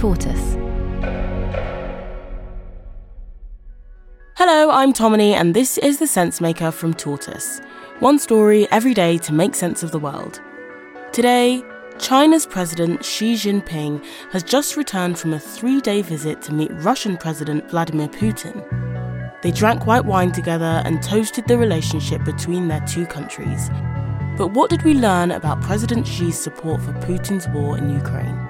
Tortoise. Hello, I'm Tomini, and this is The Sense Maker from Tortoise. One story every day to make sense of the world. Today, China's President Xi Jinping has just returned from a three day visit to meet Russian President Vladimir Putin. They drank white wine together and toasted the relationship between their two countries. But what did we learn about President Xi's support for Putin's war in Ukraine?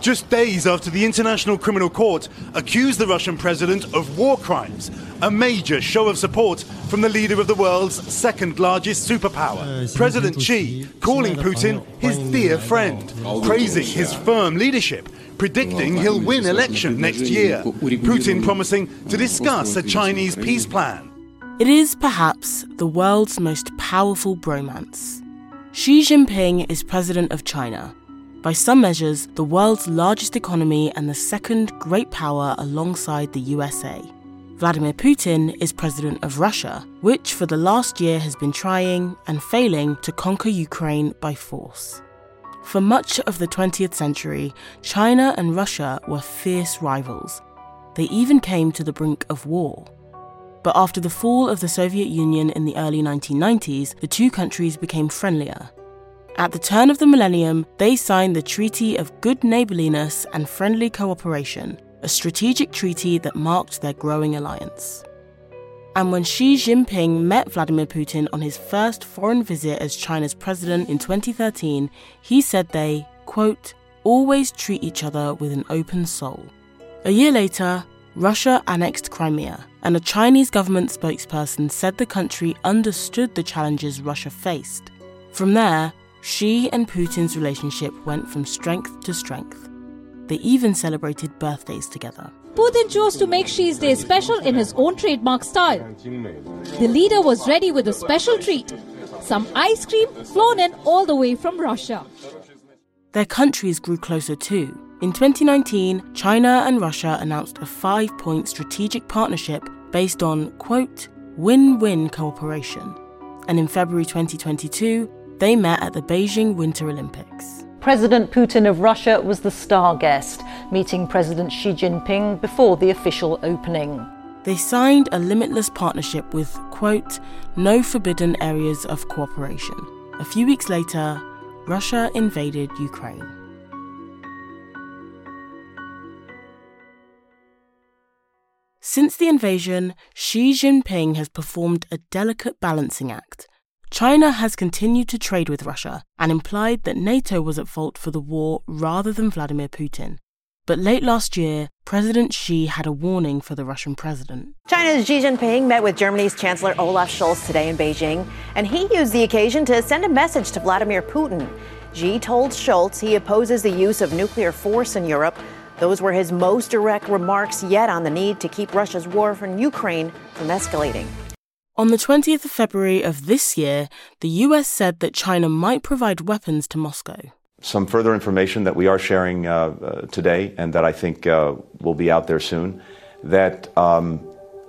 Just days after the International Criminal Court accused the Russian president of war crimes, a major show of support from the leader of the world's second largest superpower, President Xi, calling Putin his dear friend, praising his firm leadership, predicting he'll win election next year, Putin promising to discuss a Chinese peace plan. It is perhaps the world's most powerful bromance. Xi Jinping is president of China by some measures, the world's largest economy and the second great power alongside the USA. Vladimir Putin is president of Russia, which for the last year has been trying and failing to conquer Ukraine by force. For much of the 20th century, China and Russia were fierce rivals. They even came to the brink of war. But after the fall of the Soviet Union in the early 1990s, the two countries became friendlier at the turn of the millennium, they signed the Treaty of Good Neighborliness and Friendly Cooperation, a strategic treaty that marked their growing alliance. And when Xi Jinping met Vladimir Putin on his first foreign visit as China's president in 2013, he said they, quote, always treat each other with an open soul. A year later, Russia annexed Crimea, and a Chinese government spokesperson said the country understood the challenges Russia faced. From there, Xi and Putin's relationship went from strength to strength. They even celebrated birthdays together. Putin chose to make Xi's day special in his own trademark style. The leader was ready with a special treat some ice cream flown in all the way from Russia. Their countries grew closer too. In 2019, China and Russia announced a five point strategic partnership based on, quote, win win cooperation. And in February 2022, they met at the Beijing Winter Olympics. President Putin of Russia was the star guest, meeting President Xi Jinping before the official opening. They signed a limitless partnership with, quote, no forbidden areas of cooperation. A few weeks later, Russia invaded Ukraine. Since the invasion, Xi Jinping has performed a delicate balancing act China has continued to trade with Russia and implied that NATO was at fault for the war rather than Vladimir Putin. But late last year, President Xi had a warning for the Russian president. China's Xi Jinping met with Germany's Chancellor Olaf Scholz today in Beijing, and he used the occasion to send a message to Vladimir Putin. Xi told Scholz he opposes the use of nuclear force in Europe. Those were his most direct remarks yet on the need to keep Russia's war in Ukraine from escalating. On the 20th of February of this year, the US said that China might provide weapons to Moscow. Some further information that we are sharing uh, uh, today and that I think uh, will be out there soon that um,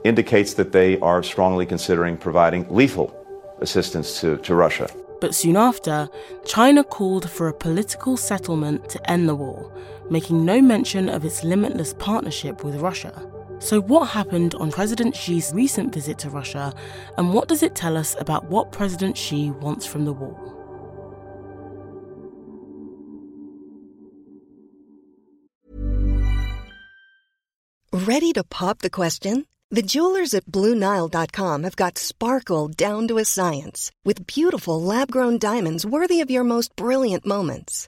indicates that they are strongly considering providing lethal assistance to, to Russia. But soon after, China called for a political settlement to end the war, making no mention of its limitless partnership with Russia. So, what happened on President Xi's recent visit to Russia, and what does it tell us about what President Xi wants from the war? Ready to pop the question? The jewelers at Bluenile.com have got sparkle down to a science with beautiful lab grown diamonds worthy of your most brilliant moments.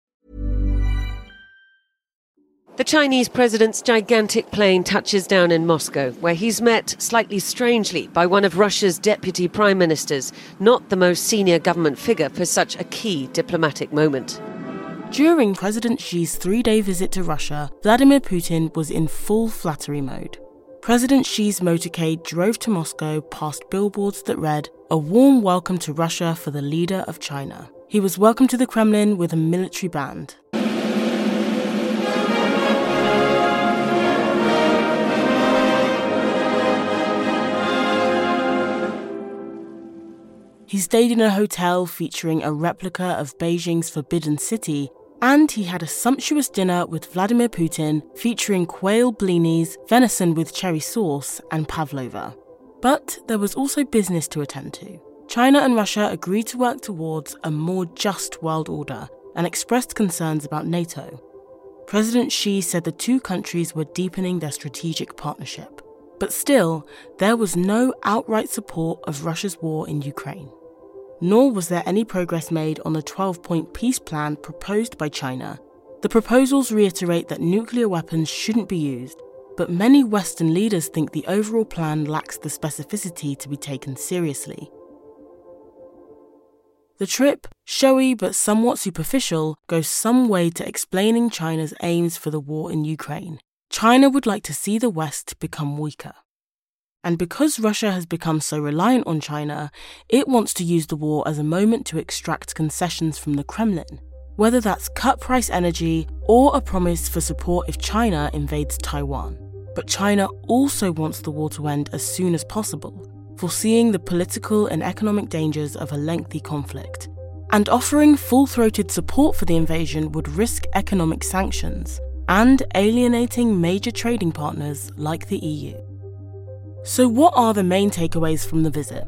The Chinese president's gigantic plane touches down in Moscow, where he's met slightly strangely by one of Russia's deputy prime ministers, not the most senior government figure for such a key diplomatic moment. During President Xi's three day visit to Russia, Vladimir Putin was in full flattery mode. President Xi's motorcade drove to Moscow past billboards that read, A warm welcome to Russia for the leader of China. He was welcomed to the Kremlin with a military band. He stayed in a hotel featuring a replica of Beijing's Forbidden City, and he had a sumptuous dinner with Vladimir Putin featuring quail blinis, venison with cherry sauce, and pavlova. But there was also business to attend to. China and Russia agreed to work towards a more just world order and expressed concerns about NATO. President Xi said the two countries were deepening their strategic partnership. But still, there was no outright support of Russia's war in Ukraine nor was there any progress made on the 12 point peace plan proposed by China. The proposals reiterate that nuclear weapons shouldn't be used, but many Western leaders think the overall plan lacks the specificity to be taken seriously. The trip, showy but somewhat superficial, goes some way to explaining China's aims for the war in Ukraine. China would like to see the West become weaker. And because Russia has become so reliant on China, it wants to use the war as a moment to extract concessions from the Kremlin, whether that's cut price energy or a promise for support if China invades Taiwan. But China also wants the war to end as soon as possible, foreseeing the political and economic dangers of a lengthy conflict. And offering full throated support for the invasion would risk economic sanctions and alienating major trading partners like the EU. So, what are the main takeaways from the visit?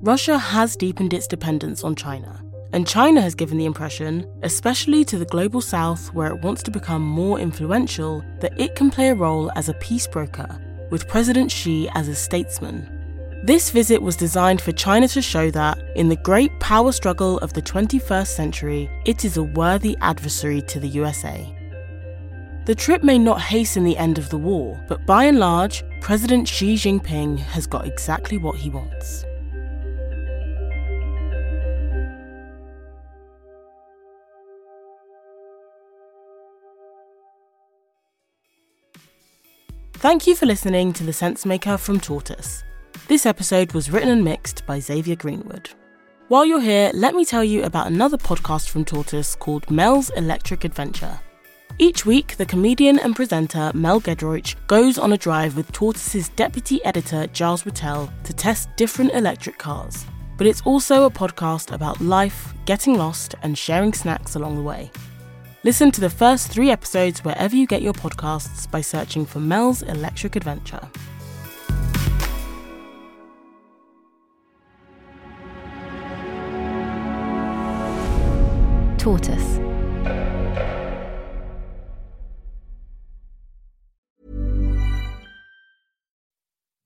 Russia has deepened its dependence on China, and China has given the impression, especially to the global south where it wants to become more influential, that it can play a role as a peace broker, with President Xi as a statesman. This visit was designed for China to show that, in the great power struggle of the 21st century, it is a worthy adversary to the USA. The trip may not hasten the end of the war, but by and large, President Xi Jinping has got exactly what he wants. Thank you for listening to The Sensemaker from Tortoise. This episode was written and mixed by Xavier Greenwood. While you're here, let me tell you about another podcast from Tortoise called Mel's Electric Adventure. Each week, the comedian and presenter Mel Giedroyc goes on a drive with Tortoise's deputy editor Giles Whittell to test different electric cars. But it's also a podcast about life, getting lost, and sharing snacks along the way. Listen to the first three episodes wherever you get your podcasts by searching for Mel's Electric Adventure. Tortoise